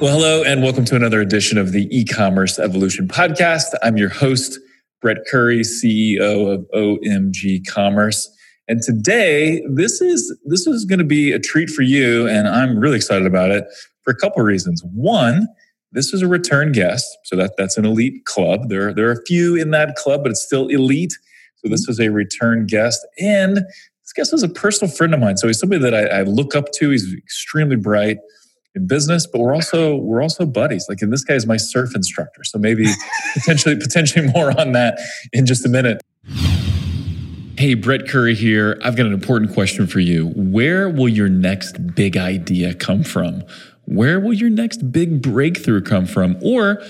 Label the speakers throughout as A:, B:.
A: Well, hello, and welcome to another edition of the e commerce evolution podcast. I'm your host, Brett Curry, CEO of OMG Commerce. And today, this is this is going to be a treat for you, and I'm really excited about it for a couple of reasons. One, this is a return guest, so that that's an elite club. There there are a few in that club, but it's still elite. So this is a return guest, and this guest is a personal friend of mine. So he's somebody that I, I look up to. He's extremely bright in business, but we're also we're also buddies. Like, and this guy is my surf instructor, so maybe potentially potentially more on that in just a minute. Hey, Brett Curry here. I've got an important question for you. Where will your next big idea come from? Where will your next big breakthrough come from? Or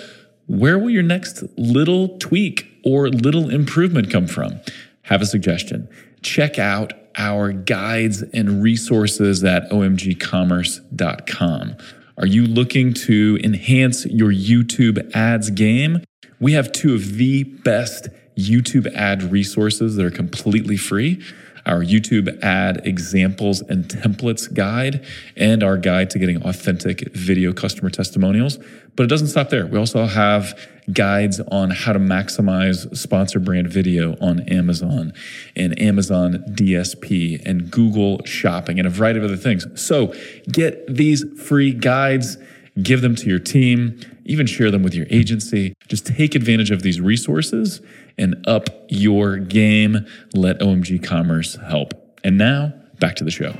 A: where will your next little tweak or little improvement come from? Have a suggestion. Check out our guides and resources at omgcommerce.com. Are you looking to enhance your YouTube ads game? We have two of the best YouTube ad resources that are completely free our YouTube ad examples and templates guide, and our guide to getting authentic video customer testimonials. But it doesn't stop there. We also have guides on how to maximize sponsor brand video on Amazon and Amazon DSP and Google Shopping and a variety of other things. So get these free guides, give them to your team, even share them with your agency. Just take advantage of these resources and up your game. Let OMG Commerce help. And now, back to the show.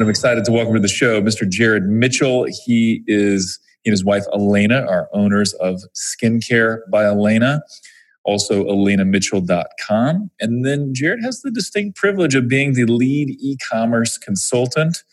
A: I'm excited to welcome to the show Mr. Jared Mitchell. He is he and his wife Alana are owners of Skincare by Elena, also alanamitchell.com. And then Jared has the distinct privilege of being the lead e-commerce consultant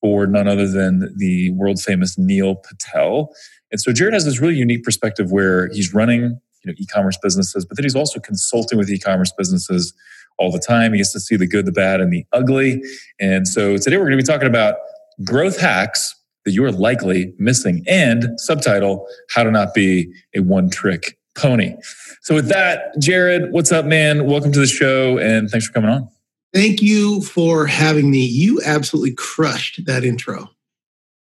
A: for none other than the world famous Neil Patel. And so Jared has this really unique perspective where he's running you know, e-commerce businesses, but then he's also consulting with e-commerce businesses all the time. He gets to see the good, the bad, and the ugly. And so today we're going to be talking about growth hacks that you are likely missing and subtitle, how to not be a one trick pony. So with that, Jared, what's up, man? Welcome to the show and thanks for coming on.
B: Thank you for having me. You absolutely crushed that intro.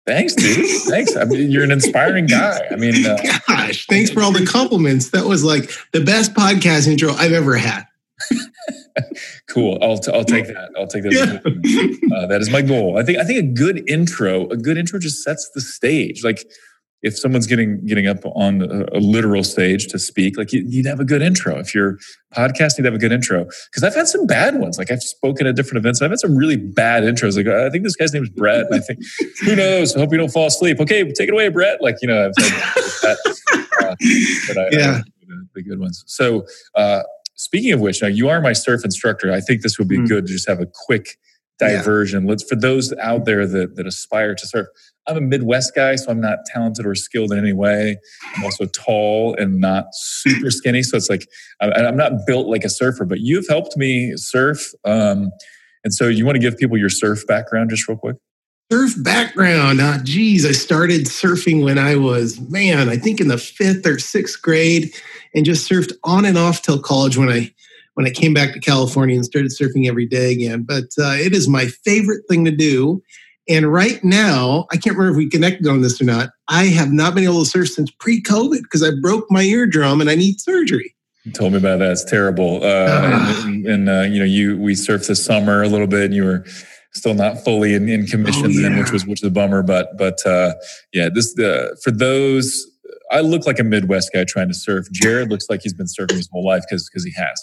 A: Thanks, dude. thanks. I mean, you're an inspiring guy. I mean,
B: uh, gosh, thanks for all the compliments. That was like the best podcast intro I've ever had.
A: cool. I'll, t- I'll take that. I'll take that. Yeah. Uh, that is my goal. I think I think a good intro, a good intro just sets the stage. Like if someone's getting getting up on a, a literal stage to speak, like you, would have a good intro. If you're podcasting, you'd have a good intro. Because I've had some bad ones. Like I've spoken at different events. and I've had some really bad intros. Like I think this guy's name is Brett. And I think who knows? I hope you don't fall asleep. Okay, take it away, Brett. Like you know, I've that. Uh, but I, yeah. I, the good ones. So uh, speaking of which, now you are my surf instructor. I think this would be mm. good to just have a quick diversion. Yeah. Let's for those out there that that aspire to surf. I'm a Midwest guy, so I'm not talented or skilled in any way. I'm also tall and not super skinny, so it's like I'm not built like a surfer. But you've helped me surf, um, and so you want to give people your surf background just real quick.
B: Surf background. Uh, geez, I started surfing when I was man, I think in the fifth or sixth grade, and just surfed on and off till college when I when I came back to California and started surfing every day again. But uh, it is my favorite thing to do and right now, I can't remember if we connected on this or not. I have not been able to surf since pre-COVID because I broke my eardrum and I need surgery.
A: You told me about that. It's terrible. Uh, uh, and, and uh, you know, you we surfed this summer a little bit, and you were still not fully in, in commission oh, yeah. then, which was which was a bummer. But but uh, yeah, this uh, for those. I look like a Midwest guy trying to surf. Jared looks like he's been surfing his whole life because because he has.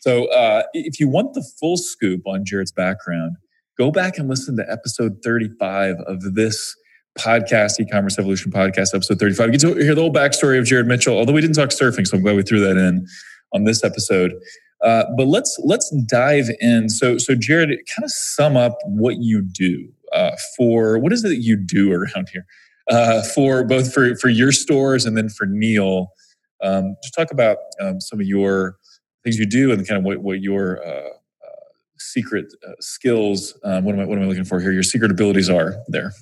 A: So uh, if you want the full scoop on Jared's background, go back and listen to episode 35 of this podcast, e-commerce evolution podcast, episode 35. You get to hear the whole backstory of Jared Mitchell, although we didn't talk surfing, so I'm glad we threw that in on this episode. Uh, but let's let's dive in. So so Jared, kind of sum up what you do uh, for what is it that you do around here uh, for both for for your stores and then for Neil. Um, just talk about um, some of your things you do and kind of what what your uh, secret uh, skills. Um, what am I what am I looking for here? Your secret abilities are there.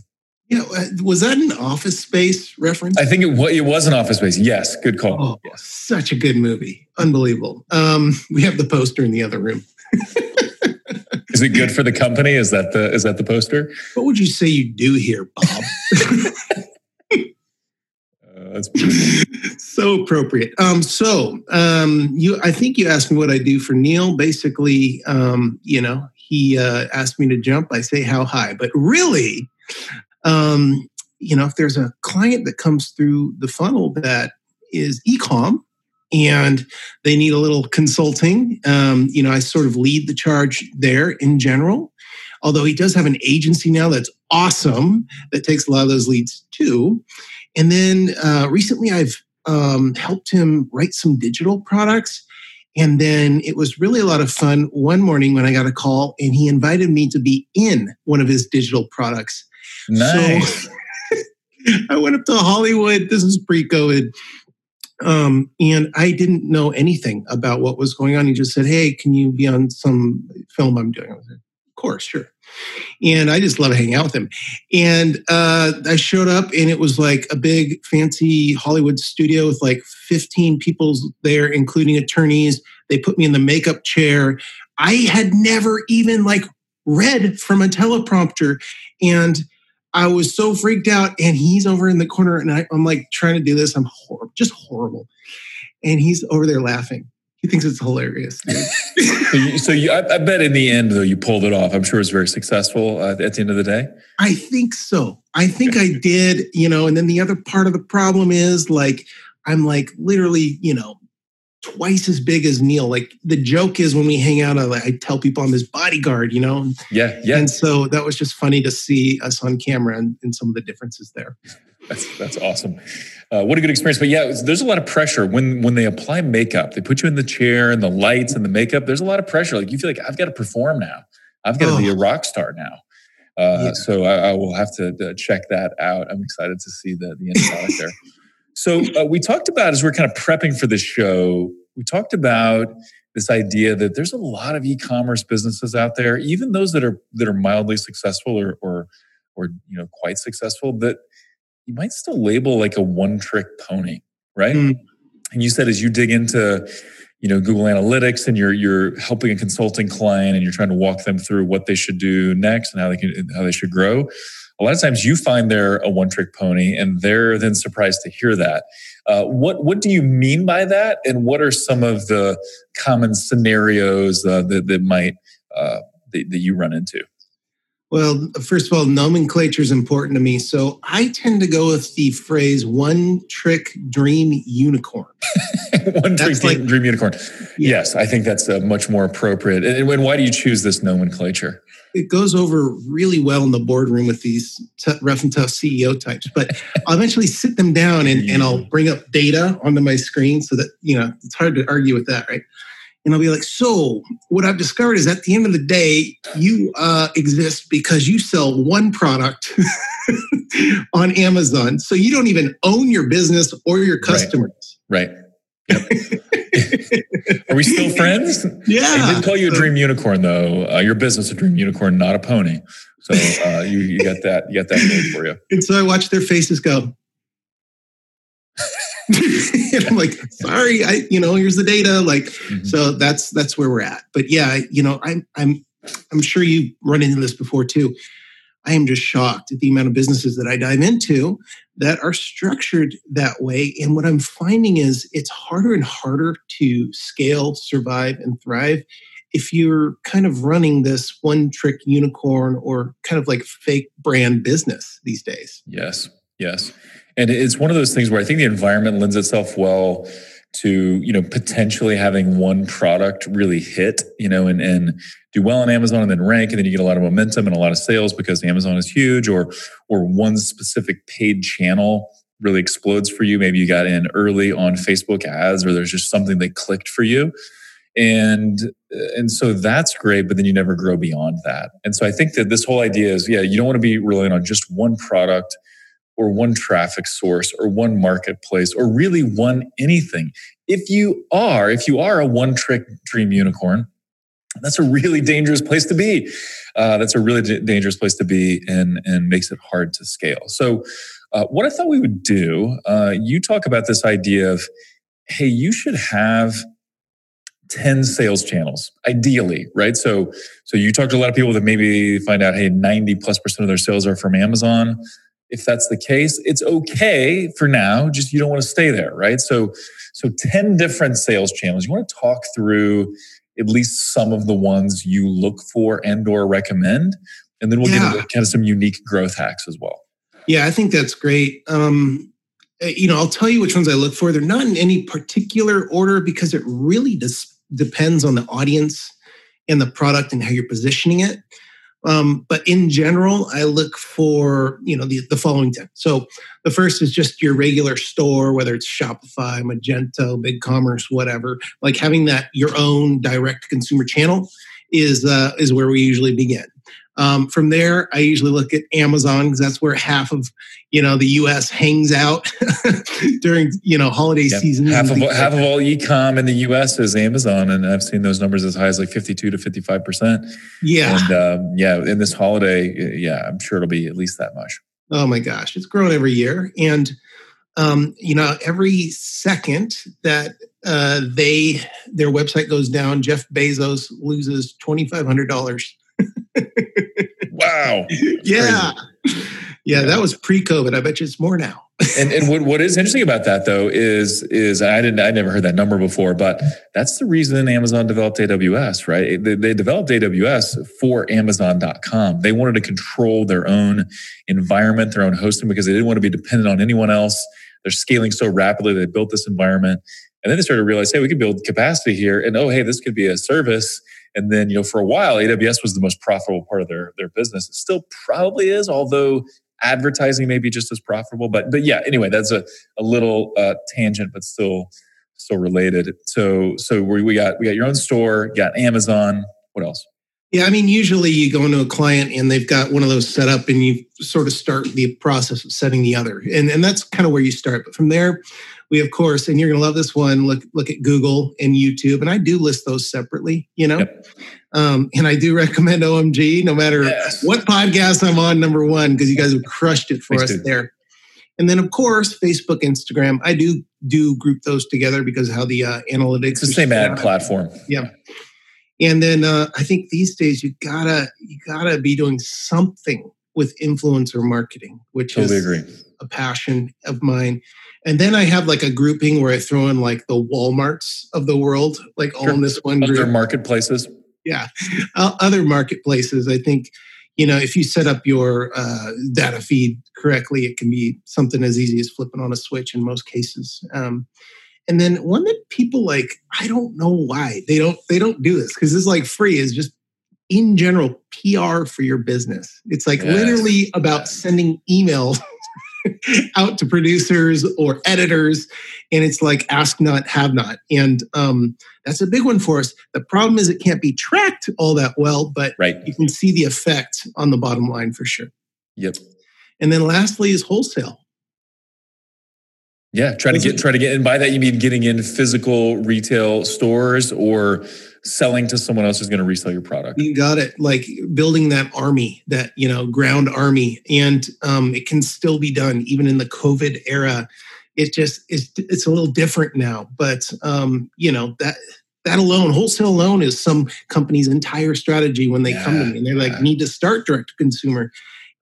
B: Yeah, uh, was that an Office Space reference?
A: I think it, it was an Office Space. Yes, good call.
B: Oh,
A: yes.
B: such a good movie, unbelievable. Um, we have the poster in the other room.
A: Is is it good for the company? Is that the is that the poster?
B: What would you say you do here, Bob?
A: Uh, that's
B: so appropriate. Um, so um, you, I think you asked me what I do for Neil. Basically, um, you know, he uh, asked me to jump. I say how high, but really, um, you know, if there's a client that comes through the funnel that is ecom and they need a little consulting, um, you know, I sort of lead the charge there in general. Although he does have an agency now that's awesome that takes a lot of those leads too. And then uh, recently I've um, helped him write some digital products. And then it was really a lot of fun one morning when I got a call and he invited me to be in one of his digital products.
A: Nice.
B: So I went up to Hollywood. This is pre COVID. Um, and I didn't know anything about what was going on. He just said, Hey, can you be on some film I'm doing? I was like, Of course, sure. And I just love hanging out with him. And uh, I showed up, and it was like a big, fancy Hollywood studio with like 15 people there, including attorneys. They put me in the makeup chair. I had never even like read from a teleprompter. And I was so freaked out, and he's over in the corner, and I, am like trying to do this. I'm hor- just horrible, and he's over there laughing. He thinks it's hilarious.
A: so, you, so you, I, I, bet in the end, though, you pulled it off. I'm sure it's very successful uh, at the end of the day.
B: I think so. I think I did. You know, and then the other part of the problem is like I'm like literally, you know, twice as big as Neil. Like the joke is when we hang out, I, I tell people I'm his bodyguard, you know?
A: Yeah, yeah.
B: And so that was just funny to see us on camera and, and some of the differences there.
A: That's that's awesome. Uh, what a good experience. But yeah, there's a lot of pressure when when they apply makeup. They put you in the chair and the lights and the makeup. There's a lot of pressure. Like you feel like I've got to perform now. I've got to oh. be a rock star now. Uh, yeah. So I, I, will have to uh, check that out. I'm excited to see the the end product there. So uh, we talked about as we're kind of prepping for the show, we talked about this idea that there's a lot of e-commerce businesses out there, even those that are that are mildly successful or or or you know quite successful, that you might still label like a one-trick pony, right? Mm. And you said as you dig into you know Google Analytics and you're you're helping a consulting client and you're trying to walk them through what they should do next and how they can how they should grow a lot of times you find they're a one trick pony and they're then surprised to hear that. Uh, what, what do you mean by that? And what are some of the common scenarios uh, that, that might, uh, that, that you run into?
B: Well, first of all, nomenclature is important to me. So I tend to go with the phrase one trick dream unicorn.
A: one trick like, dream unicorn. Yeah. Yes, I think that's uh, much more appropriate. And, and why do you choose this nomenclature?
B: it goes over really well in the boardroom with these t- rough and tough CEO types. But I'll eventually sit them down and, and I'll bring up data onto my screen so that, you know, it's hard to argue with that, right? And I'll be like, so what I've discovered is at the end of the day, you uh, exist because you sell one product on Amazon. So you don't even own your business or your customers.
A: Right. right. Yep. Are we still friends?
B: Yeah.
A: I did call you a dream unicorn, though. Uh, your business a dream unicorn, not a pony. So uh, you you got that you got that made for you.
B: And so I watch their faces go. and I'm like, sorry, I you know here's the data. Like, mm-hmm. so that's that's where we're at. But yeah, you know, I'm I'm I'm sure you run into this before too. I am just shocked at the amount of businesses that I dive into that are structured that way. And what I'm finding is it's harder and harder to scale, survive, and thrive if you're kind of running this one trick unicorn or kind of like fake brand business these days.
A: Yes, yes. And it's one of those things where I think the environment lends itself well to you know potentially having one product really hit you know and and do well on Amazon and then rank and then you get a lot of momentum and a lot of sales because Amazon is huge or or one specific paid channel really explodes for you. Maybe you got in early on Facebook ads or there's just something that clicked for you. And and so that's great but then you never grow beyond that. And so I think that this whole idea is yeah you don't want to be relying on just one product or one traffic source or one marketplace or really one anything. If you are, if you are a one trick dream unicorn, that's a really dangerous place to be. Uh, that's a really d- dangerous place to be and, and makes it hard to scale. So, uh, what I thought we would do, uh, you talk about this idea of, hey, you should have 10 sales channels ideally right so so you talk to a lot of people that maybe find out hey 90 plus percent of their sales are from amazon if that's the case it's okay for now just you don't want to stay there right so so 10 different sales channels you want to talk through at least some of the ones you look for and or recommend and then we'll yeah. get into kind of some unique growth hacks as well
B: yeah i think that's great um eh, you know i'll tell you which ones i look for they're not in any particular order because it really does depends on the audience and the product and how you're positioning it. Um, but in general, I look for you know the, the following 10. So the first is just your regular store, whether it's Shopify, Magento, BigCommerce, whatever. Like having that your own direct consumer channel is uh, is where we usually begin. Um, from there, I usually look at Amazon because that's where half of you know the U.S. hangs out during you know holiday yep. season.
A: Half of half of all e-com in the U.S. is Amazon, and I've seen those numbers as high as like fifty-two to fifty-five percent.
B: Yeah,
A: and um, yeah, in this holiday, yeah, I'm sure it'll be at least that much.
B: Oh my gosh, it's grown every year, and um, you know every second that uh, they their website goes down, Jeff Bezos loses twenty five hundred dollars
A: wow.
B: yeah. yeah. Yeah, that was pre-COVID. I bet you it's more now.
A: and and what, what is interesting about that though is is I didn't I never heard that number before, but that's the reason Amazon developed AWS, right? They, they developed AWS for Amazon.com. They wanted to control their own environment, their own hosting, because they didn't want to be dependent on anyone else. They're scaling so rapidly. They built this environment, and then they started to realize, hey, we can build capacity here, and oh, hey, this could be a service and then, you know, for a while, AWS was the most profitable part of their, their business. It still probably is, although advertising may be just as profitable. But but yeah, anyway, that's a, a little uh, tangent, but still still related. So so we, we got we got your own store, got Amazon. What else?
B: Yeah, I mean, usually you go into a client and they've got one of those set up, and you sort of start the process of setting the other, and and that's kind of where you start. But from there, we of course, and you're going to love this one. Look look at Google and YouTube, and I do list those separately. You know, yep. um, and I do recommend OMG no matter yes. what podcast I'm on. Number one because you guys have crushed it for Thanks, us there. And then of course Facebook, Instagram. I do do group those together because how the uh, analytics.
A: It's the same ad platform.
B: Yeah. And then uh, I think these days you gotta you gotta be doing something with influencer marketing, which
A: totally
B: is
A: agree.
B: A passion of mine. And then I have like a grouping where I throw in like the Walmarts of the world, like all in this one
A: group. Other marketplaces.
B: Yeah, uh, other marketplaces. I think you know if you set up your uh, data feed correctly, it can be something as easy as flipping on a switch in most cases. Um, and then one that people like, I don't know why they don't they don't do this because it's like free is just in general PR for your business. It's like yes. literally about sending emails out to producers or editors and it's like ask not have not. And um, that's a big one for us. The problem is it can't be tracked all that well but
A: right.
B: you can see the effect on the bottom line for sure.
A: Yep.
B: And then lastly is wholesale.
A: Yeah try to get try to get and by that you mean getting in physical retail stores or selling to someone else who's going to resell your product.
B: You got it. Like building that army, that you know, ground army, and um, it can still be done even in the COVID era. It just it's it's a little different now, but um, you know that that alone, wholesale alone, is some company's entire strategy when they yeah, come to me and they're yeah. like, need to start direct to consumer.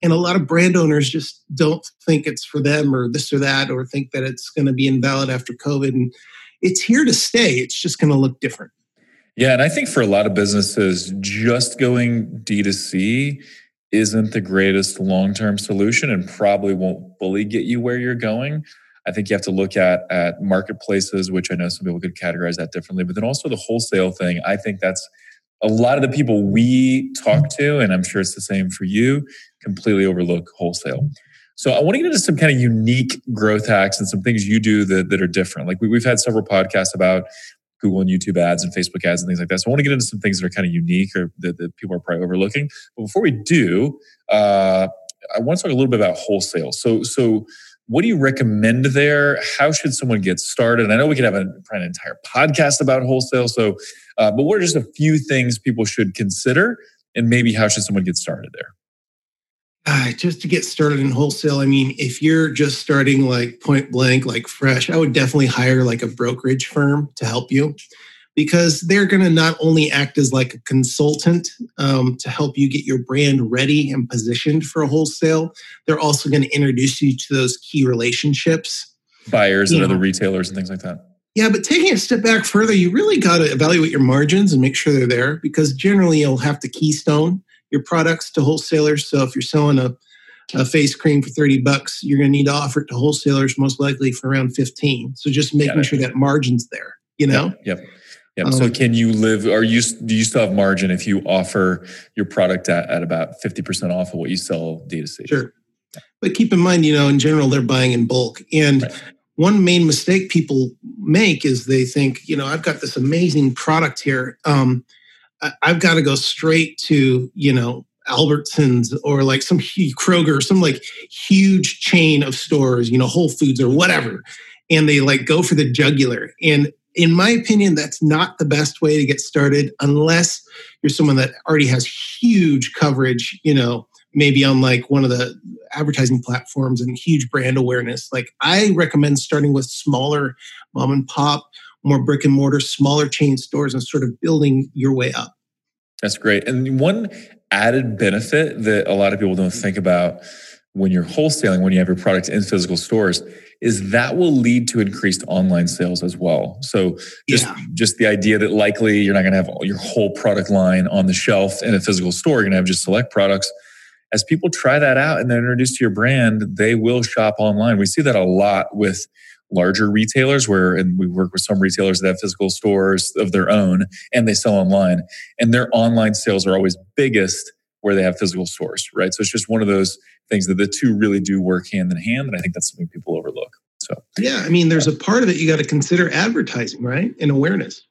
B: And a lot of brand owners just don't think it's for them or this or that, or think that it's going to be invalid after COVID. And it's here to stay. It's just going to look different.
A: Yeah, and I think for a lot of businesses, just going D2C isn't the greatest long term solution and probably won't fully get you where you're going. I think you have to look at at marketplaces, which I know some people could categorize that differently, but then also the wholesale thing. I think that's a lot of the people we talk to, and I'm sure it's the same for you, completely overlook wholesale. So I want to get into some kind of unique growth hacks and some things you do that, that are different. Like we, have had several podcasts about Google and YouTube ads and Facebook ads and things like that. So I want to get into some things that are kind of unique or that, that people are probably overlooking. But before we do, uh, I want to talk a little bit about wholesale. So, so what do you recommend there? How should someone get started? And I know we could have an entire podcast about wholesale. So, uh, but what are just a few things people should consider, and maybe how should someone get started there?
B: Uh, just to get started in wholesale, I mean, if you're just starting like point blank, like fresh, I would definitely hire like a brokerage firm to help you because they're going to not only act as like a consultant um, to help you get your brand ready and positioned for a wholesale, they're also going to introduce you to those key relationships,
A: buyers and know. other retailers and things like that.
B: Yeah, but taking a step back further, you really got to evaluate your margins and make sure they're there because generally you'll have to keystone your products to wholesalers. So if you're selling a, a face cream for 30 bucks, you're going to need to offer it to wholesalers most likely for around 15. So just making sure that margin's there, you know?
A: Yep. yep. Yep. Um, so can you live are you do you still have margin if you offer your product at, at about 50% off of what you sell D2C?
B: Sure. But keep in mind, you know, in general, they're buying in bulk. And right one main mistake people make is they think, you know, I've got this amazing product here. Um, I, have got to go straight to, you know, Albertsons or like some Kroger, some like huge chain of stores, you know, Whole Foods or whatever. And they like go for the jugular. And in my opinion, that's not the best way to get started unless you're someone that already has huge coverage, you know, maybe on like one of the advertising platforms and huge brand awareness. Like I recommend starting with smaller mom and pop, more brick and mortar, smaller chain stores and sort of building your way up.
A: That's great. And one added benefit that a lot of people don't think about when you're wholesaling, when you have your product in physical stores, is that will lead to increased online sales as well. So just yeah. just the idea that likely you're not going to have your whole product line on the shelf in a physical store, you're going to have just select products as people try that out and they're introduced to your brand, they will shop online. We see that a lot with larger retailers where and we work with some retailers that have physical stores of their own and they sell online. And their online sales are always biggest where they have physical stores right? So it's just one of those things that the two really do work hand in hand and i think that's something people overlook so.
B: Yeah i mean there's a part of it you got to consider advertising right? And awareness.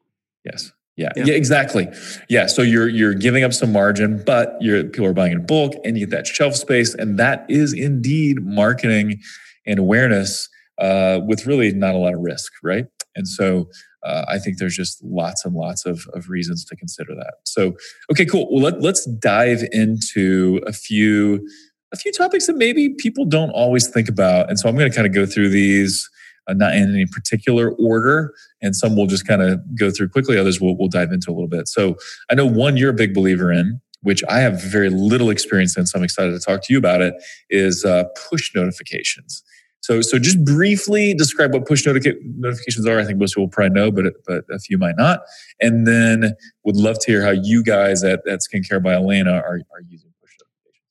A: Yes. Yeah, yeah, yeah, exactly. Yeah, so you're you're giving up some margin, but you're people are buying in bulk, and you get that shelf space, and that is indeed marketing and awareness uh, with really not a lot of risk, right? And so uh, I think there's just lots and lots of, of reasons to consider that. So okay, cool. Well, let, let's dive into a few a few topics that maybe people don't always think about, and so I'm going to kind of go through these uh, not in any particular order. And some we'll just kind of go through quickly. Others we'll, we'll dive into a little bit. So I know one you're a big believer in, which I have very little experience in. So I'm excited to talk to you about it. Is uh, push notifications. So, so just briefly describe what push notica- notifications are. I think most people probably know, but but a few might not. And then would love to hear how you guys at, at Skincare by Alana are, are using push notifications.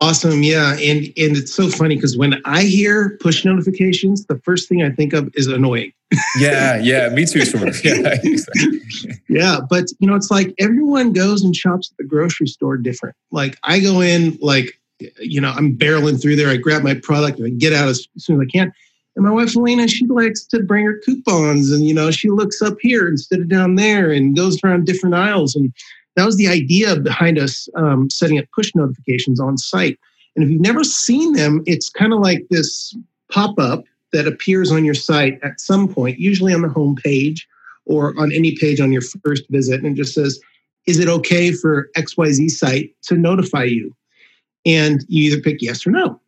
B: Awesome. Yeah. And and it's so funny because when I hear push notifications, the first thing I think of is annoying.
A: yeah, yeah, me too, sort of. Yeah,
B: yeah, but you know, it's like everyone goes and shops at the grocery store different. Like I go in, like, you know, I'm barreling through there, I grab my product and I get out as soon as I can. And my wife Alana, she likes to bring her coupons and you know, she looks up here instead of down there and goes around different aisles. And that was the idea behind us um, setting up push notifications on site. And if you've never seen them, it's kind of like this pop up that appears on your site at some point, usually on the home page or on any page on your first visit, and just says, Is it okay for XYZ site to notify you? And you either pick yes or no.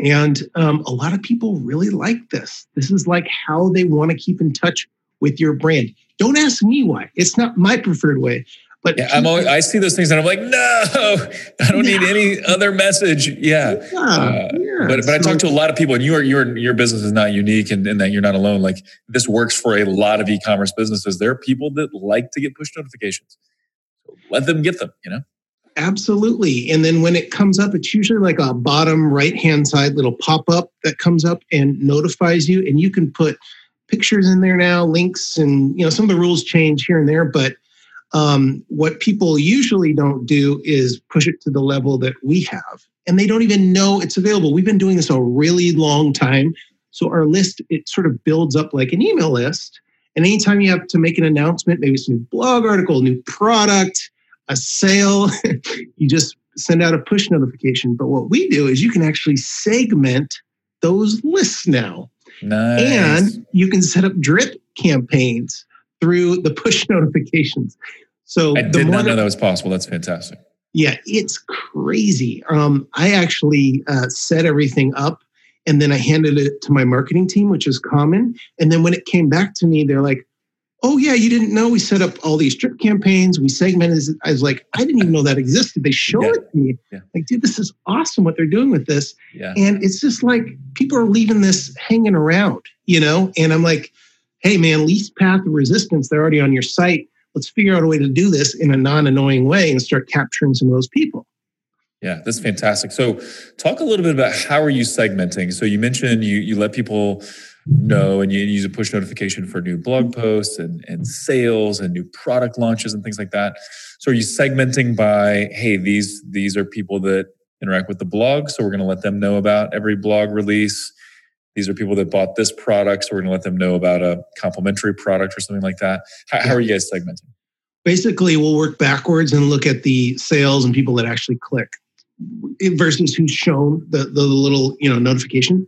B: And um, a lot of people really like this. This is like how they want to keep in touch with your brand. Don't ask me why. It's not my preferred way. But
A: yeah, I'm always, I see those things and I'm like, no, I don't need any other message. Yeah. yeah, uh, yeah. But but I talk to a lot of people, and your your your business is not unique, and in that you're not alone. Like this works for a lot of e-commerce businesses. There are people that like to get push notifications. So let them get them. You know.
B: Absolutely. And then when it comes up, it's usually like a bottom right hand side little pop up that comes up and notifies you. And you can put pictures in there now, links, and you know some of the rules change here and there, but um, what people usually don't do is push it to the level that we have, and they don't even know it's available. We've been doing this a really long time. So our list, it sort of builds up like an email list. And anytime you have to make an announcement, maybe it's a new blog article, new product, a sale, you just send out a push notification. But what we do is you can actually segment those lists now.
A: Nice.
B: And you can set up drip campaigns through the push notifications. So
A: I did not know that was possible. That's fantastic.
B: Yeah, it's crazy. Um, I actually uh, set everything up and then I handed it to my marketing team, which is common. And then when it came back to me, they're like, oh yeah, you didn't know we set up all these drip campaigns. We segmented. I was like, I didn't even know that existed. They showed yeah. it to me. Yeah. Like, dude, this is awesome what they're doing with this. Yeah. And it's just like people are leaving this hanging around, you know. And I'm like, hey man, least path of resistance. They're already on your site. Let's figure out a way to do this in a non-annoying way and start capturing some of those people.
A: Yeah, that's fantastic. So, talk a little bit about how are you segmenting? So, you mentioned you you let people know and you use a push notification for new blog posts and, and sales and new product launches and things like that. So, are you segmenting by hey, these these are people that interact with the blog, so we're going to let them know about every blog release. These are people that bought this product, so we're going to let them know about a complementary product or something like that. How, how are you guys segmenting?
B: Basically, we'll work backwards and look at the sales and people that actually click versus who's shown the, the little you know notification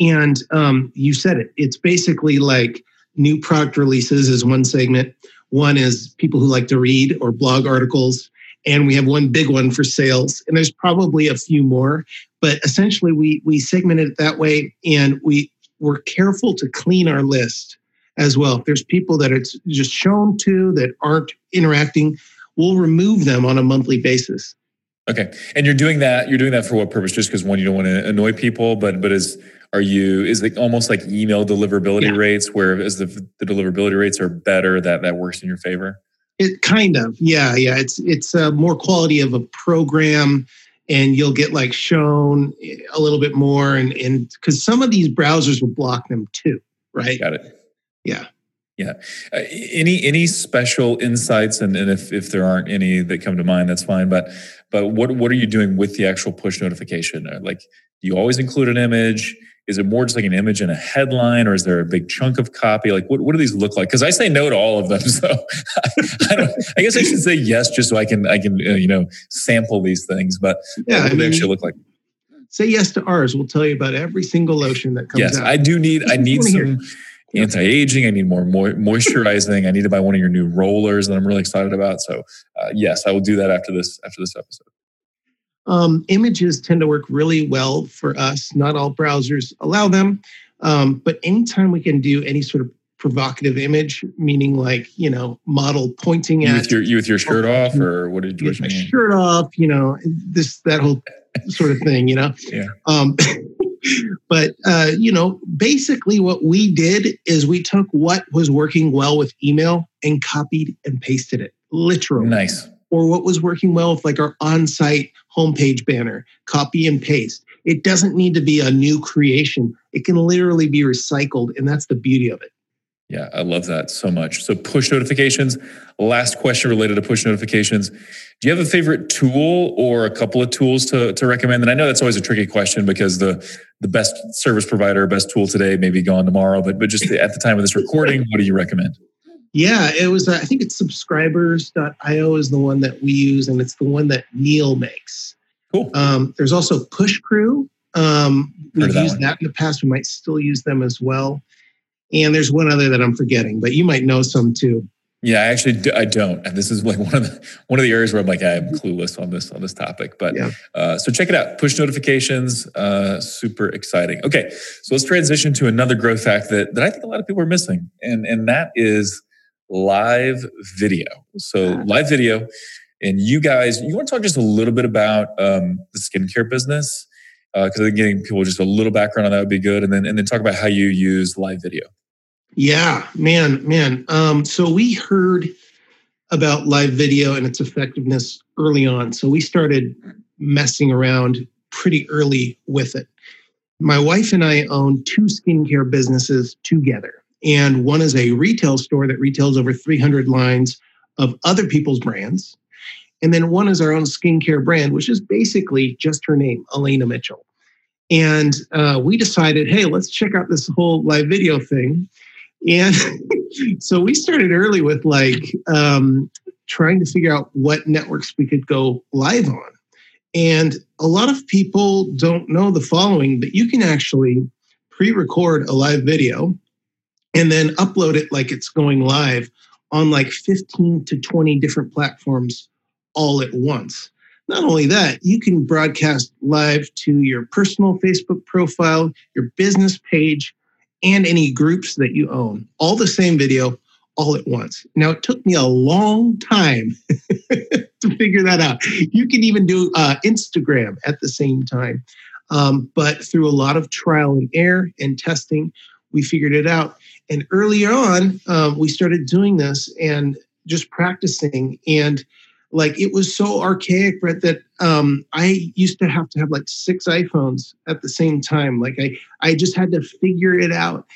B: and um, you said it. It's basically like new product releases is one segment. One is people who like to read or blog articles. And we have one big one for sales. And there's probably a few more. But essentially we we segmented it that way. And we we're careful to clean our list as well. If there's people that it's just shown to that aren't interacting we'll remove them on a monthly basis.
A: Okay, and you're doing that. You're doing that for what purpose? Just because one, you don't want to annoy people, but but is are you is it almost like email deliverability yeah. rates, where as the the deliverability rates are better, that that works in your favor?
B: It kind of, yeah, yeah. It's it's a more quality of a program, and you'll get like shown a little bit more, and and because some of these browsers will block them too, right?
A: Got it.
B: Yeah.
A: Yeah. Uh, any any special insights, and, and if if there aren't any that come to mind, that's fine. But but what what are you doing with the actual push notification? Uh, like, do you always include an image? Is it more just like an image and a headline, or is there a big chunk of copy? Like, what, what do these look like? Because I say no to all of them, so I, don't. I guess I should say yes, just so I can I can uh, you know sample these things. But yeah, what do they actually look like?
B: Say yes to ours. We'll tell you about every single lotion that comes
A: yes,
B: out.
A: I do need I need some anti-aging. I need more mo- moisturizing. I need to buy one of your new rollers that I'm really excited about. So uh, yes, I will do that after this after this episode.
B: Um, images tend to work really well for us. Not all browsers allow them, um, but anytime we can do any sort of provocative image, meaning like you know model pointing
A: you
B: at
A: with your you with your shirt off, or what did you
B: my shirt off? You know this that whole sort of thing. You know,
A: yeah. Um,
B: but uh, you know, basically, what we did is we took what was working well with email and copied and pasted it, literally.
A: Nice.
B: Or what was working well with like our on-site homepage banner, copy and paste. It doesn't need to be a new creation. It can literally be recycled, and that's the beauty of it.
A: Yeah, I love that so much. So, push notifications. Last question related to push notifications. Do you have a favorite tool or a couple of tools to, to recommend? And I know that's always a tricky question because the, the best service provider, best tool today may be gone tomorrow. But, but just at the time of this recording, what do you recommend?
B: Yeah, it was, uh, I think it's subscribers.io is the one that we use, and it's the one that Neil makes.
A: Cool.
B: Um, there's also Push Crew. Um, we've used that, that in the past. We might still use them as well. And there's one other that I'm forgetting, but you might know some too.
A: Yeah, I actually do, I don't, and this is like one of the one of the areas where I'm like I'm clueless on this on this topic. But yeah. uh, so check it out. Push notifications, uh, super exciting. Okay, so let's transition to another growth hack that that I think a lot of people are missing, and and that is live video. So live video, and you guys, you want to talk just a little bit about um, the skincare business because uh, I think getting people just a little background on that would be good, and then and then talk about how you use live video.
B: Yeah, man, man. Um, so we heard about live video and its effectiveness early on. So we started messing around pretty early with it. My wife and I own two skincare businesses together. And one is a retail store that retails over 300 lines of other people's brands. And then one is our own skincare brand, which is basically just her name, Alana Mitchell. And uh, we decided, hey, let's check out this whole live video thing. And so we started early with like um, trying to figure out what networks we could go live on. And a lot of people don't know the following that you can actually pre record a live video and then upload it like it's going live on like 15 to 20 different platforms all at once. Not only that, you can broadcast live to your personal Facebook profile, your business page, and any groups that you own. All the same video, all at once. Now, it took me a long time to figure that out. You can even do uh, Instagram at the same time. Um, but through a lot of trial and error and testing, we figured it out. And earlier on, um, we started doing this and just practicing. And like it was so archaic, Brett, that um, I used to have to have like six iPhones at the same time. Like I, I just had to figure it out.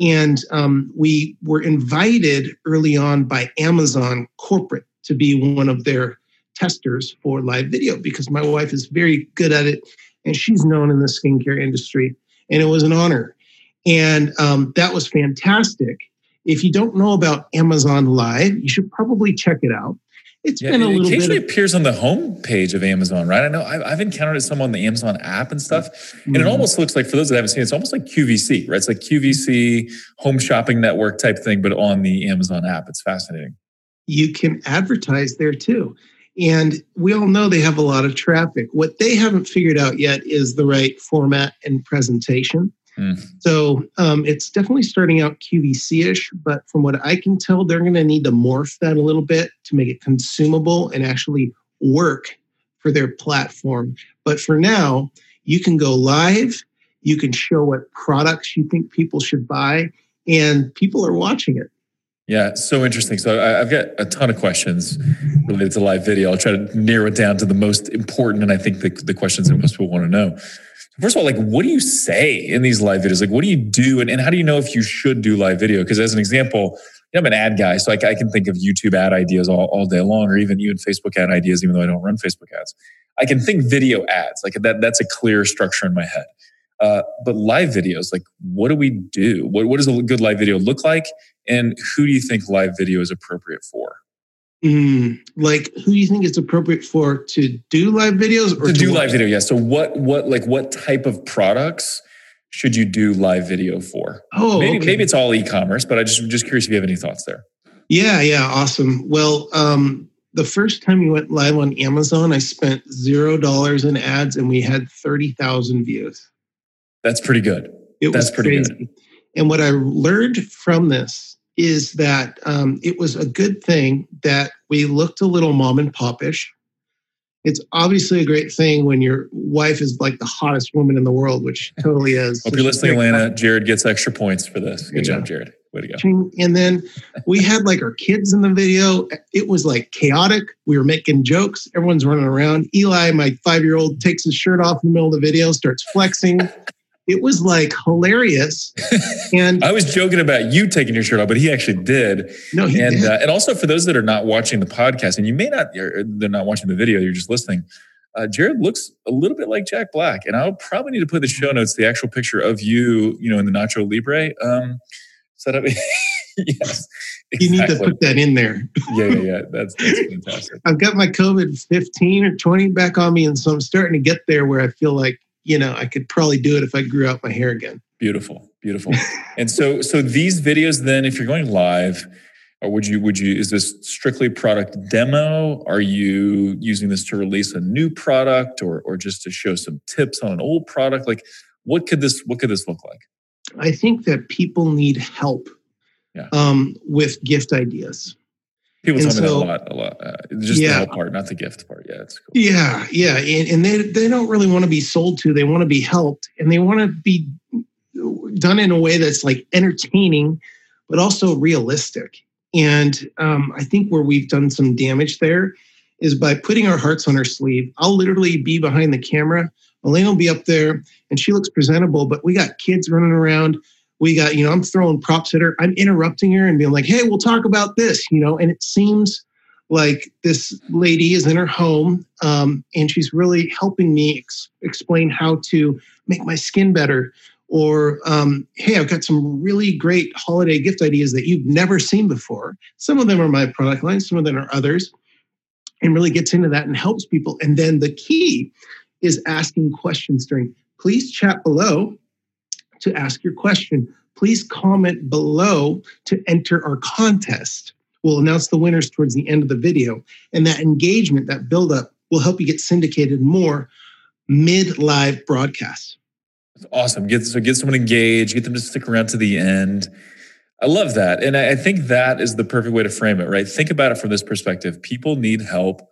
B: And um, we were invited early on by Amazon corporate to be one of their testers for live video because my wife is very good at it and she's known in the skincare industry. And it was an honor. And um, that was fantastic. If you don't know about Amazon Live, you should probably check it out.
A: It's yeah, been a little occasionally bit. Of, appears on the home page of Amazon, right? I know I've, I've encountered it some on the Amazon app and stuff, and mm-hmm. it almost looks like for those that haven't seen, it, it's almost like QVC, right? It's like QVC home shopping network type thing, but on the Amazon app. It's fascinating.
B: You can advertise there too. And we all know they have a lot of traffic. What they haven't figured out yet is the right format and presentation. Mm. So um, it's definitely starting out QVC ish, but from what I can tell, they're going to need to morph that a little bit to make it consumable and actually work for their platform. But for now, you can go live, you can show what products you think people should buy, and people are watching it.
A: Yeah, so interesting. So I, have got a ton of questions related to live video. I'll try to narrow it down to the most important, and I think the, the questions that most people want to know. First of all, like, what do you say in these live videos? Like, what do you do, and, and how do you know if you should do live video? Because as an example, you know, I'm an ad guy, so I, I can think of YouTube ad ideas all, all day long, or even even Facebook ad ideas, even though I don't run Facebook ads. I can think video ads like that. That's a clear structure in my head. Uh, but live videos, like what do we do? What, what does a good live video look like? And who do you think live video is appropriate for?
B: Mm, like who do you think it's appropriate for to do live videos
A: or to, to do live video? Yeah. So what what like what type of products should you do live video for?
B: Oh,
A: maybe
B: okay.
A: maybe it's all e-commerce, but I just just curious if you have any thoughts there.
B: Yeah, yeah, awesome. Well, um, the first time we went live on Amazon, I spent zero dollars in ads and we had thirty thousand views.
A: That's pretty good. It That's was pretty crazy. good.
B: And what I learned from this is that um, it was a good thing that we looked a little mom and popish. It's obviously a great thing when your wife is like the hottest woman in the world, which totally is.
A: Hope you're listening, Alana. Jared gets extra points for this. Good job, Jared. Way to
B: go. And then we had like our kids in the video. It was like chaotic. We were making jokes. Everyone's running around. Eli, my five year old, takes his shirt off in the middle of the video, starts flexing it was like hilarious. And
A: I was joking about you taking your shirt off, but he actually did.
B: No, he
A: and
B: did.
A: Uh, and also for those that are not watching the podcast, and you may not, they're not watching the video, you're just listening. Uh, Jared looks a little bit like Jack Black, and I'll probably need to put the show notes the actual picture of you, you know, in the Nacho Libre um, setup. yes,
B: exactly. you need to put that in there.
A: yeah, yeah, yeah. That's that's fantastic.
B: I've got my COVID fifteen or twenty back on me, and so I'm starting to get there where I feel like you know, I could probably do it if I grew out my hair again.
A: Beautiful, beautiful. and so, so these videos, then, if you're going live, or would you, would you, is this strictly product demo? Are you using this to release a new product, or, or just to show some tips on an old product? Like, what could this, what could this look like?
B: I think that people need help yeah. um, with gift ideas.
A: People and tell me so, that a lot, a lot. Uh, just yeah, the help part, not the gift part. Yeah, it's cool.
B: Yeah, yeah, and, and they they don't really want to be sold to. They want to be helped, and they want to be done in a way that's like entertaining, but also realistic. And um, I think where we've done some damage there is by putting our hearts on our sleeve. I'll literally be behind the camera. Alana will be up there, and she looks presentable. But we got kids running around we got, you know, I'm throwing props at her. I'm interrupting her and being like, hey, we'll talk about this, you know, and it seems like this lady is in her home um, and she's really helping me ex- explain how to make my skin better. Or, um, hey, I've got some really great holiday gift ideas that you've never seen before. Some of them are my product line, some of them are others, and really gets into that and helps people. And then the key is asking questions during. Please chat below to ask your question. Please comment below to enter our contest. We'll announce the winners towards the end of the video. And that engagement, that buildup, will help you get syndicated more mid live broadcasts.
A: Awesome. Get so get someone engaged, get them to stick around to the end. I love that. And I think that is the perfect way to frame it, right? Think about it from this perspective. People need help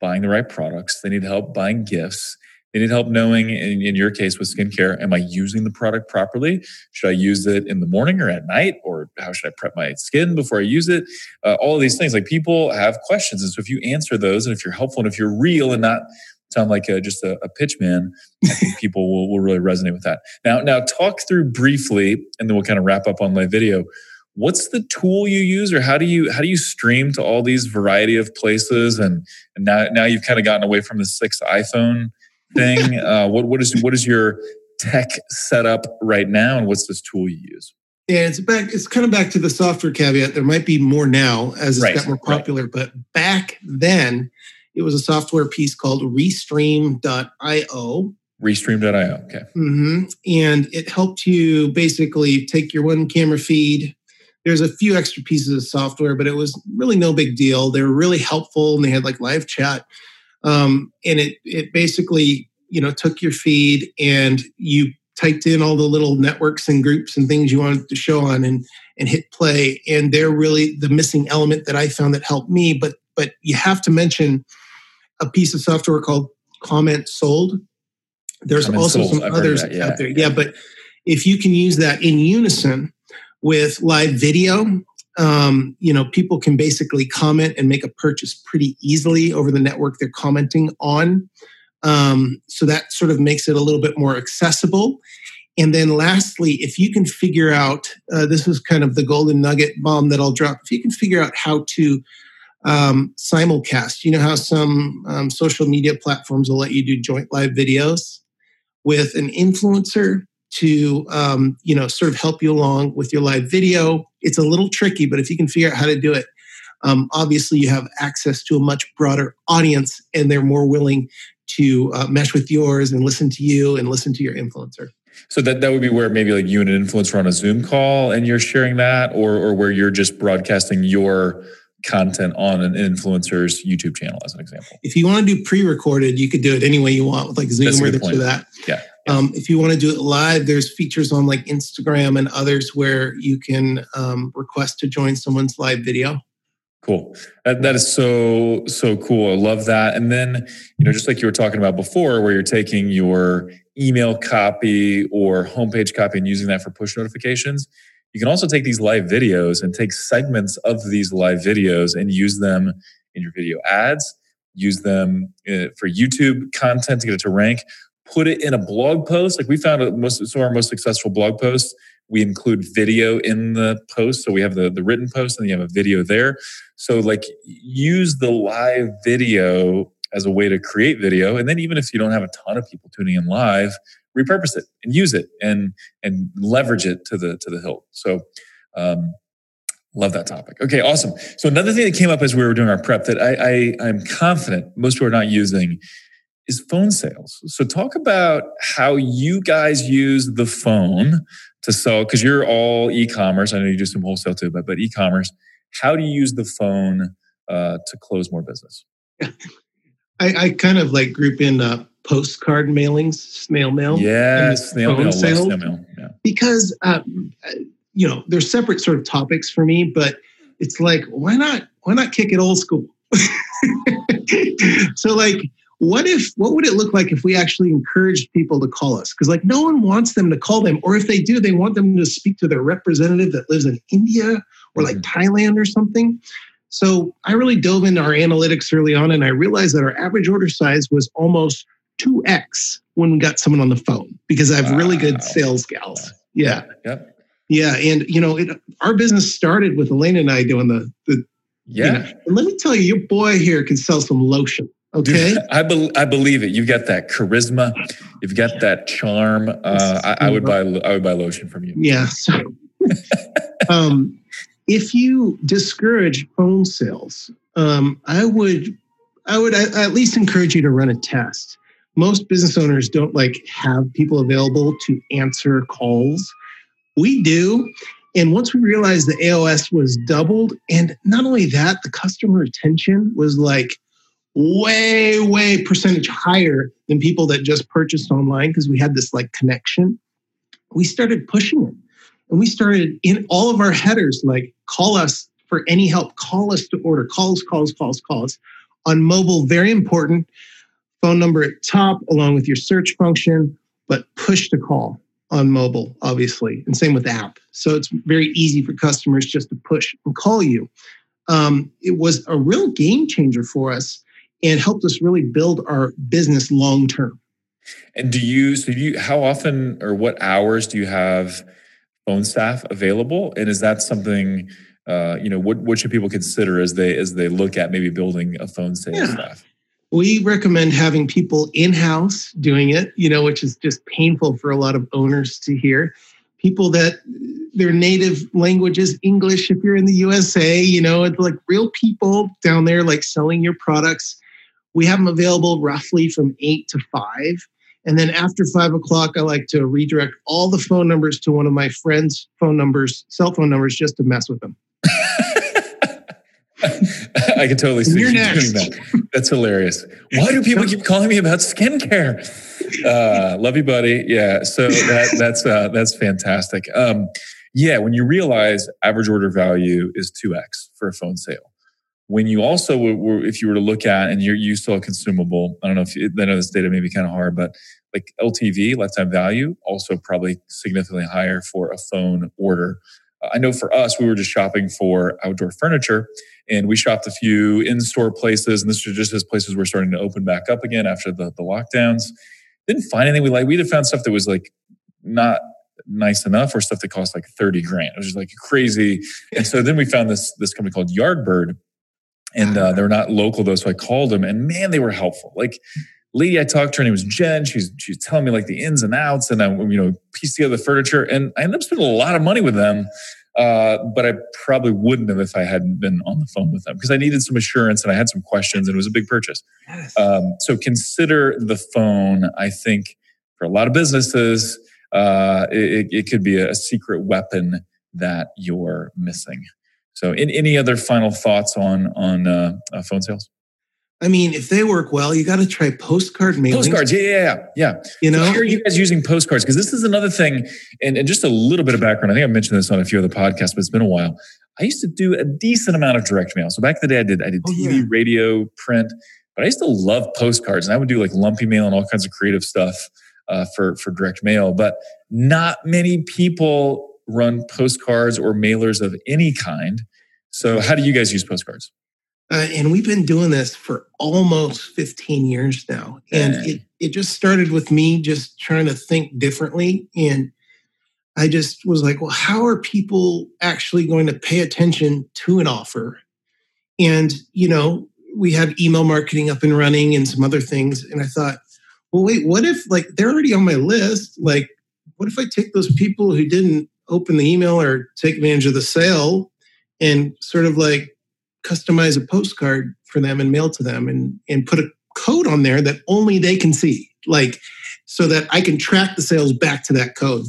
A: buying the right products, they need help buying gifts. They need help knowing, in, in, your case with skincare, am I using the product properly? Should I use it in the morning or at night? Or how should I prep my skin before I use it? Uh, all of these things. Like people have questions. And so if you answer those and if you're helpful and if you're real and not sound like a, just a, a pitch man, I think people will, will really resonate with that. Now, now talk through briefly, and then we'll kind of wrap up on live video what's the tool you use or how do you how do you stream to all these variety of places and, and now now you've kind of gotten away from the six iphone thing uh, what what is what is your tech setup right now and what's this tool you use
B: yeah it's back it's kind of back to the software caveat there might be more now as it's right, got more popular right. but back then it was a software piece called restream.io
A: restream.io okay
B: mm-hmm. and it helped you basically take your one camera feed there's a few extra pieces of software, but it was really no big deal. They were really helpful and they had like live chat. Um, and it it basically, you know, took your feed and you typed in all the little networks and groups and things you wanted to show on and and hit play. And they're really the missing element that I found that helped me. But but you have to mention a piece of software called Comment Sold. There's Comment also sold. some I've others yeah, out there. Yeah. yeah, but if you can use that in unison with live video um, you know people can basically comment and make a purchase pretty easily over the network they're commenting on. Um, so that sort of makes it a little bit more accessible. And then lastly if you can figure out uh, this is kind of the golden nugget bomb that i'll drop. If you can figure out how to um, simulcast you know how some um, social media platforms will let you do joint live videos with an influencer to um, you know sort of help you along with your live video it's a little tricky but if you can figure out how to do it um, obviously you have access to a much broader audience and they're more willing to uh, mesh with yours and listen to you and listen to your influencer
A: so that, that would be where maybe like you and an influencer on a zoom call and you're sharing that or, or where you're just broadcasting your content on an influencer's YouTube channel, as an example.
B: If you want to do pre-recorded, you could do it any way you want with like Zoom or this or that.
A: Yeah.
B: Um, if you want to do it live, there's features on like Instagram and others where you can um, request to join someone's live video.
A: Cool. That, that is so so cool. I love that. And then you know, just like you were talking about before, where you're taking your email copy or homepage copy and using that for push notifications. You can also take these live videos and take segments of these live videos and use them in your video ads. Use them uh, for YouTube content to get it to rank put it in a blog post. Like we found most some of our most successful blog posts, we include video in the post. So we have the, the written post and you have a video there. So like use the live video as a way to create video. And then even if you don't have a ton of people tuning in live, repurpose it and use it and and leverage it to the to the hilt. So um Love that topic. Okay, awesome. So another thing that came up as we were doing our prep that I, I I'm confident most people are not using is phone sales. So talk about how you guys use the phone to sell because you're all e-commerce. I know you do some wholesale too, but but e-commerce. How do you use the phone uh, to close more business?
B: I, I, kind of like group in uh, postcard mailings, snail mail.
A: Yeah, snail mail, sales, snail mail. Yeah.
B: Because um, you know they're separate sort of topics for me, but it's like why not why not kick it old school? so like what if what would it look like if we actually encouraged people to call us? Because like no one wants them to call them or if they do they want them to speak to their representative that lives in india or like mm-hmm. thailand or something. So i really dove into our analytics early on and i realized that our average order size was almost 2x when we got someone on the phone because i have wow. really good sales gals. Yeah.
A: Yep.
B: yeah and you know it, our business started with Alana and i doing the the
A: yeah. you
B: know, let me tell you your boy here can sell some lotion Okay.
A: Dude, I, be, I believe it. You've got that charisma. You've got that charm. Uh, I, I, would buy I would buy lotion from you.
B: Yeah. So, um, if you discourage phone sales, um, I would I would at least encourage you to run a test. Most business owners don't like have people available to answer calls. We do. And once we realized the AOS was doubled, and not only that, the customer attention was like way, way percentage higher than people that just purchased online because we had this like connection. We started pushing it. And we started in all of our headers, like call us for any help, call us to order, calls, calls, calls, calls. On mobile, very important. Phone number at top along with your search function, but push to call on mobile, obviously, and same with app. So it's very easy for customers just to push and call you. Um, it was a real game changer for us and helped us really build our business long term.
A: And do you, so do you, how often or what hours do you have phone staff available? And is that something, uh, you know, what, what should people consider as they, as they look at maybe building a phone sales yeah. staff?
B: We recommend having people in house doing it, you know, which is just painful for a lot of owners to hear. People that their native language is English if you're in the USA, you know, it's like real people down there, like selling your products. We have them available roughly from eight to five. And then after five o'clock, I like to redirect all the phone numbers to one of my friends' phone numbers, cell phone numbers, just to mess with them.
A: I can totally see you doing that. That's hilarious. Why do people keep calling me about skincare? Uh, love you, buddy. Yeah. So that, that's uh, that's fantastic. Um, yeah, when you realize average order value is two x for a phone sale. When you also, were, if you were to look at, and you're you still a consumable, I don't know if you, I know this data may be kind of hard, but like LTV, lifetime value, also probably significantly higher for a phone order. Uh, I know for us, we were just shopping for outdoor furniture and we shopped a few in-store places and this was just as places were starting to open back up again after the, the lockdowns. Didn't find anything we like. We either found stuff that was like not nice enough or stuff that cost like 30 grand. It was just like crazy. And so then we found this this company called yardbird and uh, they're not local though so i called them and man they were helpful like lady i talked to her name was jen she's she's telling me like the ins and outs and i you know pieced together the furniture and i ended up spending a lot of money with them uh, but I probably wouldn't have if I hadn't been on the phone with them because I needed some assurance and I had some questions and it was a big purchase. Yes. Um, so consider the phone. I think for a lot of businesses, uh, it, it, could be a, secret weapon that you're missing. So, in, any other final thoughts on on uh, uh phone sales?
B: I mean, if they work well, you got to try postcard mailing.
A: Postcards, yeah, yeah, yeah.
B: You know,
A: so how are you guys using postcards? Because this is another thing, and, and just a little bit of background. I think I mentioned this on a few other podcasts, but it's been a while. I used to do a decent amount of direct mail. So back in the day, I did I did TV, oh, yeah. radio, print, but I used to love postcards, and I would do like lumpy mail and all kinds of creative stuff uh, for for direct mail. But not many people run postcards or mailers of any kind. So how do you guys use postcards?
B: Uh, and we've been doing this for almost 15 years now. And it, it just started with me just trying to think differently. And I just was like, well, how are people actually going to pay attention to an offer? And, you know, we have email marketing up and running and some other things. And I thought, well, wait, what if like they're already on my list? Like, what if I take those people who didn't open the email or take advantage of the sale and sort of like customize a postcard for them and mail to them and, and put a code on there that only they can see, like so that I can track the sales back to that code.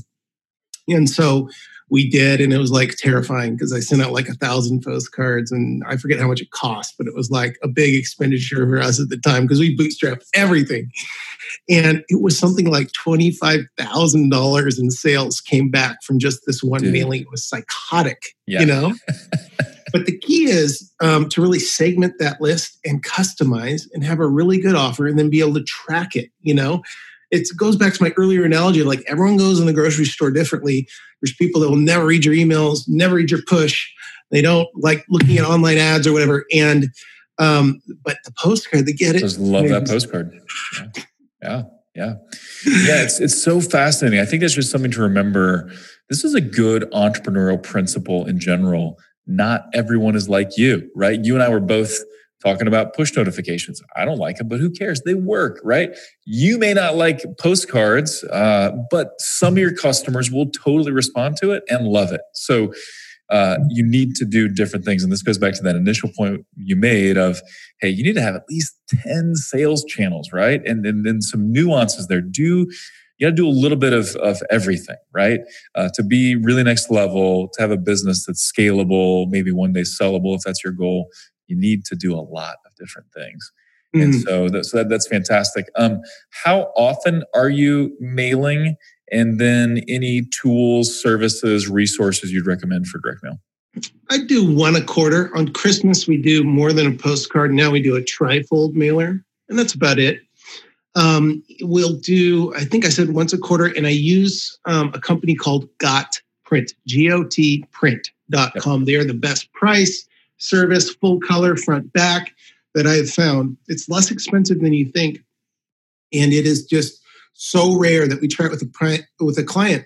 B: And so we did, and it was like terrifying because I sent out like a thousand postcards and I forget how much it cost, but it was like a big expenditure for us at the time because we bootstrapped everything. And it was something like $25,000 in sales came back from just this one Dude. mailing. It was psychotic, yeah. you know? but the key is um, to really segment that list and customize and have a really good offer and then be able to track it you know it goes back to my earlier analogy like everyone goes in the grocery store differently. There's people that will never read your emails never read your push. They don't like looking at online ads or whatever. And um, but the postcard they get it.
A: Just love that postcard. Yeah. Yeah. Yeah, yeah it's, it's so fascinating. I think that's just something to remember. This is a good entrepreneurial principle in general. Not everyone is like you, right? You and I were both talking about push notifications. I don't like them, but who cares? They work, right? You may not like postcards, uh, but some of your customers will totally respond to it and love it. So uh, you need to do different things. And this goes back to that initial point you made of, hey, you need to have at least 10 sales channels, right? And then some nuances there. Do you got to do a little bit of, of everything, right? Uh, to be really next level, to have a business that's scalable, maybe one day sellable, if that's your goal, you need to do a lot of different things. Mm. And so, that, so that, that's fantastic. Um, how often are you mailing and then any tools, services, resources you'd recommend for direct mail.
B: I do one a quarter. On Christmas, we do more than a postcard. Now we do a trifold mailer, and that's about it. Um, we'll do, I think I said once a quarter, and I use um, a company called Got Print, G O T print.com. Yep. They are the best price, service, full color, front, back that I have found. It's less expensive than you think. And it is just so rare that we try it with a, with a client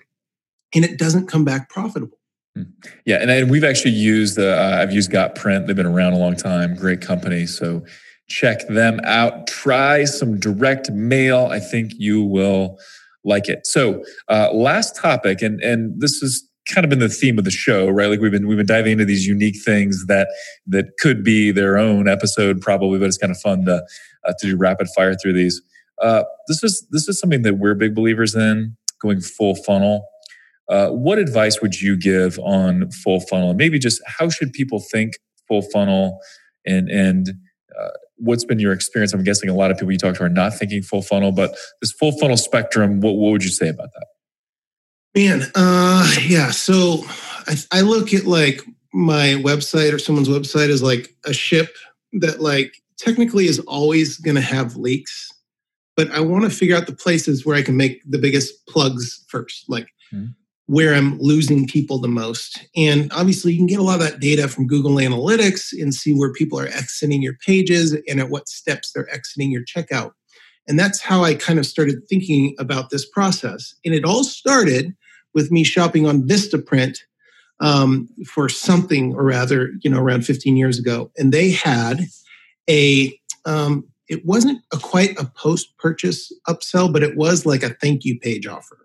B: and it doesn't come back profitable.
A: Hmm. Yeah, and, and we've actually used uh, I've used Got Print. They've been around a long time. Great company. So check them out. Try some direct mail. I think you will like it. So uh, last topic, and and this has kind of been the theme of the show, right? Like we've been we've been diving into these unique things that that could be their own episode, probably, but it's kind of fun to uh, to do rapid fire through these. Uh, this is this is something that we're big believers in, going full funnel. Uh, what advice would you give on full funnel? And maybe just how should people think full funnel and and uh, what's been your experience? I'm guessing a lot of people you talk to are not thinking full funnel, but this full funnel spectrum, what, what would you say about that?
B: Man, uh, yeah. So I, I look at like my website or someone's website as like a ship that like technically is always going to have leaks but I want to figure out the places where I can make the biggest plugs first. Like, mm-hmm where I'm losing people the most. And obviously, you can get a lot of that data from Google Analytics and see where people are exiting your pages and at what steps they're exiting your checkout. And that's how I kind of started thinking about this process. And it all started with me shopping on Vistaprint um, for something or rather, you know, around 15 years ago. And they had a, um, it wasn't a quite a post purchase upsell, but it was like a thank you page offer.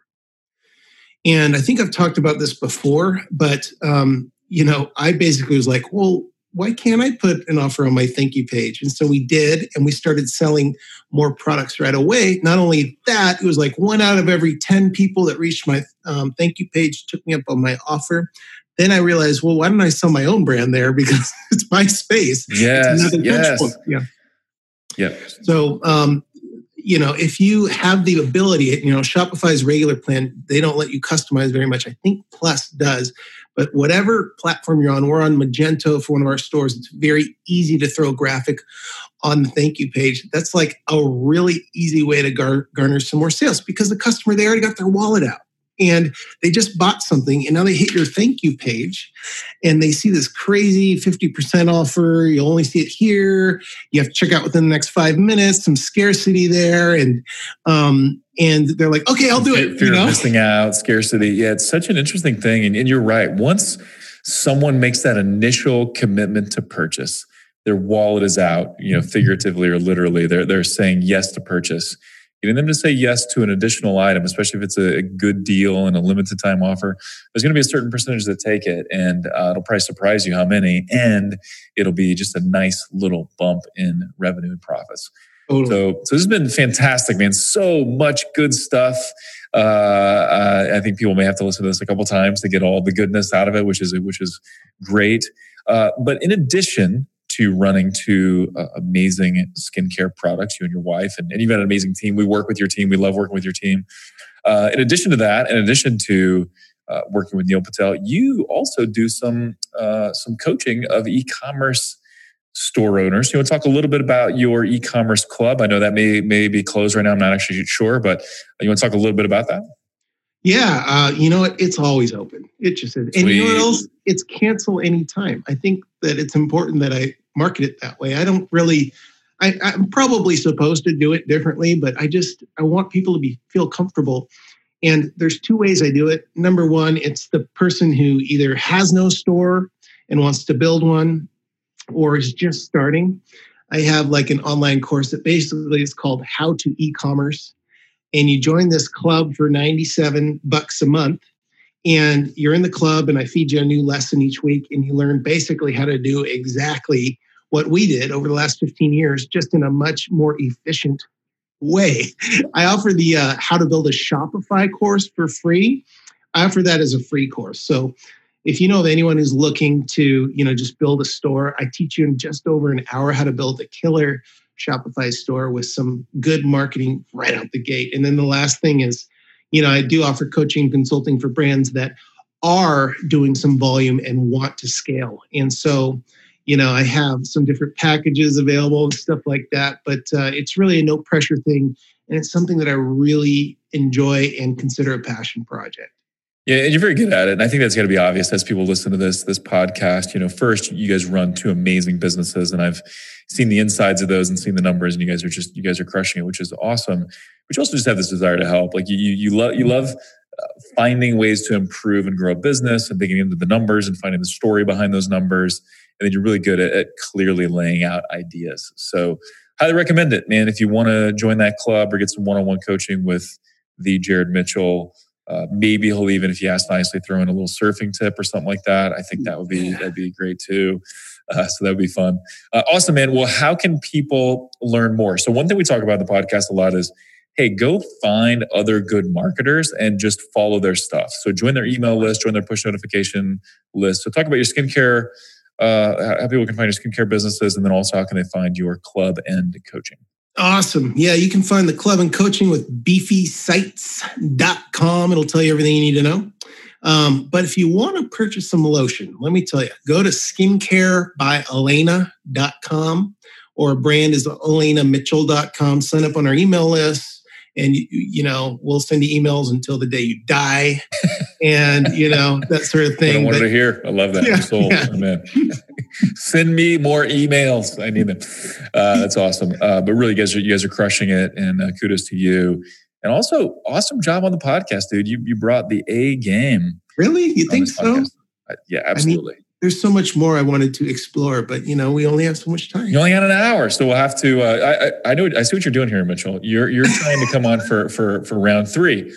B: And I think I've talked about this before, but um, you know, I basically was like, well, why can't I put an offer on my thank you page? And so we did, and we started selling more products right away. Not only that, it was like one out of every 10 people that reached my um, thank you page took me up on my offer. Then I realized, well, why don't I sell my own brand there? Because it's my space.
A: Yes. yes.
B: Yeah.
A: Yeah.
B: So um, you know, if you have the ability, you know, Shopify's regular plan, they don't let you customize very much. I think Plus does. But whatever platform you're on, we're on Magento for one of our stores. It's very easy to throw a graphic on the thank you page. That's like a really easy way to gar- garner some more sales because the customer, they already got their wallet out and they just bought something and now they hit your thank you page and they see this crazy 50% offer. You only see it here. You have to check out within the next five minutes. Some scarcity there and um and they're like okay i'll do
A: fear,
B: it
A: fear you know? missing out scarcity. Yeah it's such an interesting thing and, and you're right. Once someone makes that initial commitment to purchase their wallet is out you know figuratively or literally. They're, they're saying yes to purchase getting them to say yes to an additional item, especially if it's a, good deal and a limited time offer, there's going to be a certain percentage that take it, and uh, it'll probably surprise you how many, and it'll be just a nice little bump in revenue and profits. Totally. So, so this has been fantastic, man. So much good stuff. Uh, uh, I think people may have to listen to this a couple times to get all the goodness out of it, which is which is great. Uh, but in addition to running two uh, amazing skincare products, you and your wife, and, and, you've got an amazing team. We work with your team. We love working with your team. Uh, in addition to that, in addition to uh, working with Neil Patel, you also do some uh, some coaching of e-commerce store owners. You want to talk a little bit about your e-commerce club? I know that may may be closed right now. I'm not actually sure, but you want to talk a little bit about that?
B: Yeah, uh, you know what? It's always open. It just is. Sweet. And you know what else? It's cancel anytime. I think that it's important that I market it that way. I don't really. I, I'm probably supposed to do it differently, but I just I want people to be feel comfortable. And there's two ways I do it. Number one, it's the person who either has no store and wants to build one, or is just starting. I have like an online course that basically is called How to E-commerce and you join this club for 97 bucks a month and you're in the club and i feed you a new lesson each week and you learn basically how to do exactly what we did over the last 15 years just in a much more efficient way. I offer the uh, how to build a shopify course for free. I offer that as a free course. So if you know of anyone who's looking to you know just build a store i teach you in just over an hour how to build a killer Shopify store with some good marketing right out the gate. And then the last thing is, you know, I do offer coaching and consulting for brands that are doing some volume and want to scale. And so, you know, I have some different packages available and stuff like that, but uh, it's really a no pressure thing. And it's something that I really enjoy and consider a passion project.
A: Yeah, and you're very good at it. And I think that's got to be obvious as people listen to this this podcast. You know, first you guys run two amazing businesses, and I've seen the insides of those and seen the numbers, and you guys are just you guys are crushing it, which is awesome. But you also just have this desire to help. Like you you, you love you love uh, finding ways to improve and grow a business and digging into the numbers and finding the story behind those numbers. And then you're really good at, at clearly laying out ideas. So highly recommend it, man. If you want to join that club or get some one-on-one coaching with the Jared Mitchell uh, maybe he'll even, if you ask nicely, throw in a little surfing tip or something like that. I think that would be that'd be great too. Uh, so that would be fun. Uh, awesome, man. Well, how can people learn more? So one thing we talk about in the podcast a lot is, hey, go find other good marketers and just follow their stuff. So join their email list, join their push notification list. So talk about your skincare. Uh, how people can find your skincare businesses, and then also how can they find your club and coaching.
B: Awesome. Yeah, you can find the club and coaching with beefysites.com. It'll tell you everything you need to know. Um, but if you want to purchase some lotion, let me tell you, go to skincarebyalana.com or brand is alanamitchell.com. Sign up on our email list and you, you know we'll send you emails until the day you die and you know that sort of thing
A: I wanted but, to hear I love that yeah, sold yeah. amen send me more emails. I need them. Uh, that's awesome. Uh, but really you guys are you guys are crushing it and uh, kudos to you. And also awesome job on the podcast dude. You you brought the A game
B: really? You think so?
A: yeah absolutely I mean,
B: there's so much more I wanted to explore, but you know, we only have so much time.
A: You only got an hour, so we'll have to. Uh, I, I know. I see what you're doing here, Mitchell. You're you're trying to come on for for for round three,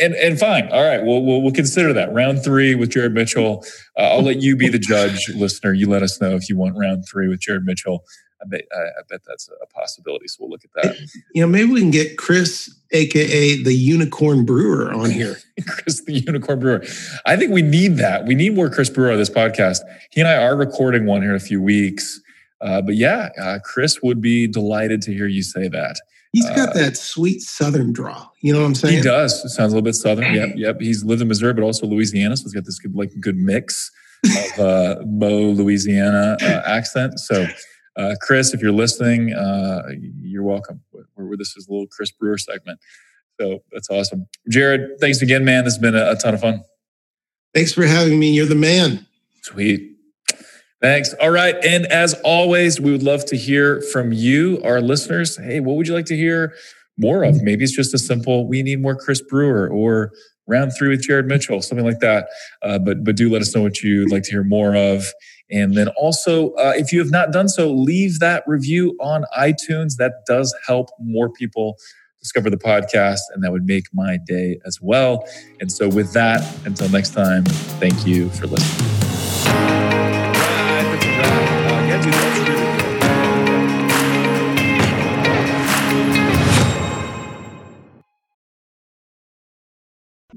A: and and fine. All right, we'll we'll, we'll consider that round three with Jared Mitchell. Uh, I'll let you be the judge, listener. You let us know if you want round three with Jared Mitchell. I bet, I, bet that's a possibility. So we'll look at that.
B: You know, maybe we can get Chris, aka the Unicorn Brewer, on here.
A: Chris, the Unicorn Brewer. I think we need that. We need more Chris Brewer on this podcast. He and I are recording one here in a few weeks. Uh, but yeah, uh, Chris would be delighted to hear you say that.
B: He's got uh, that sweet Southern draw. You know what I'm saying?
A: He does. It sounds a little bit Southern. Yep, yep. He's lived in Missouri, but also Louisiana, so he's got this good, like good mix of uh, Mo Louisiana uh, accent. So uh, Chris, if you're listening, uh, you're welcome. We're, this is a little Chris Brewer segment. So that's awesome. Jared, thanks again, man. This has been a, a ton of fun.
B: Thanks for having me. You're the man.
A: Sweet. Thanks. All right. And as always, we would love to hear from you, our listeners. Hey, what would you like to hear more of? Maybe it's just a simple, we need more Chris Brewer or round three with Jared Mitchell, something like that. Uh, but but do let us know what you'd like to hear more of. And then also, uh, if you have not done so, leave that review on iTunes. That does help more people discover the podcast, and that would make my day as well. And so, with that, until next time, thank you for listening.